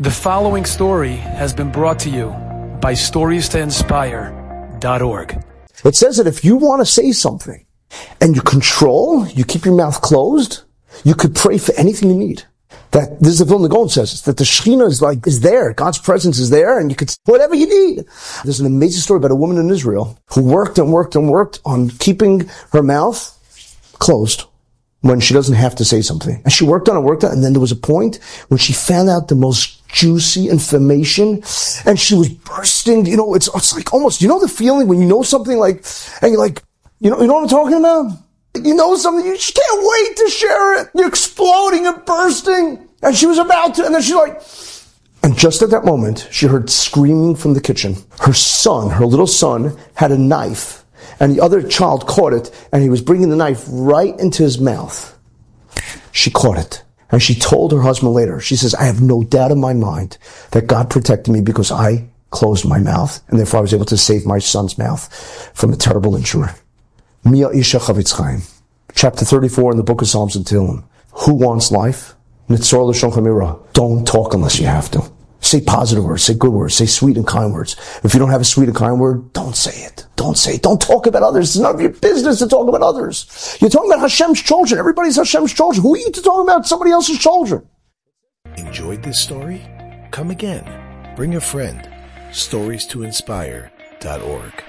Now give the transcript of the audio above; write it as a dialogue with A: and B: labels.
A: The following story has been brought to you by StoriesToInspire.org.
B: It says that if you want to say something and you control, you keep your mouth closed, you could pray for anything you need. That this is the Vilna Gaon says that the Shekhinah is like is there, God's presence is there, and you could whatever you need. There's an amazing story about a woman in Israel who worked and worked and worked on keeping her mouth closed when she doesn't have to say something. And she worked on it, worked on it, and then there was a point when she found out the most juicy information and she was bursting, you know, it's, it's like almost, you know the feeling when you know something like, and you're like, you know, you know what I'm talking about? You know something, you just can't wait to share it. You're exploding and bursting. And she was about to, and then she's like, and just at that moment, she heard screaming from the kitchen. Her son, her little son, had a knife and the other child caught it, and he was bringing the knife right into his mouth. She caught it. And she told her husband later, she says, I have no doubt in my mind that God protected me because I closed my mouth, and therefore I was able to save my son's mouth from a terrible injury. Mia Isha Chafetz Chaim, chapter 34 in the book of Psalms and Tehillim. Who wants life? Don't talk unless you have to. Say positive words, say good words, say sweet and kind words. If you don't have a sweet and kind word, don't say it. Don't say. Don't talk about others. It's none of your business to talk about others. You're talking about Hashem's children. Everybody's Hashem's children. Who are you to talk about somebody else's children?
C: Enjoyed this story? Come again. Bring a friend. Stories to inspire.org.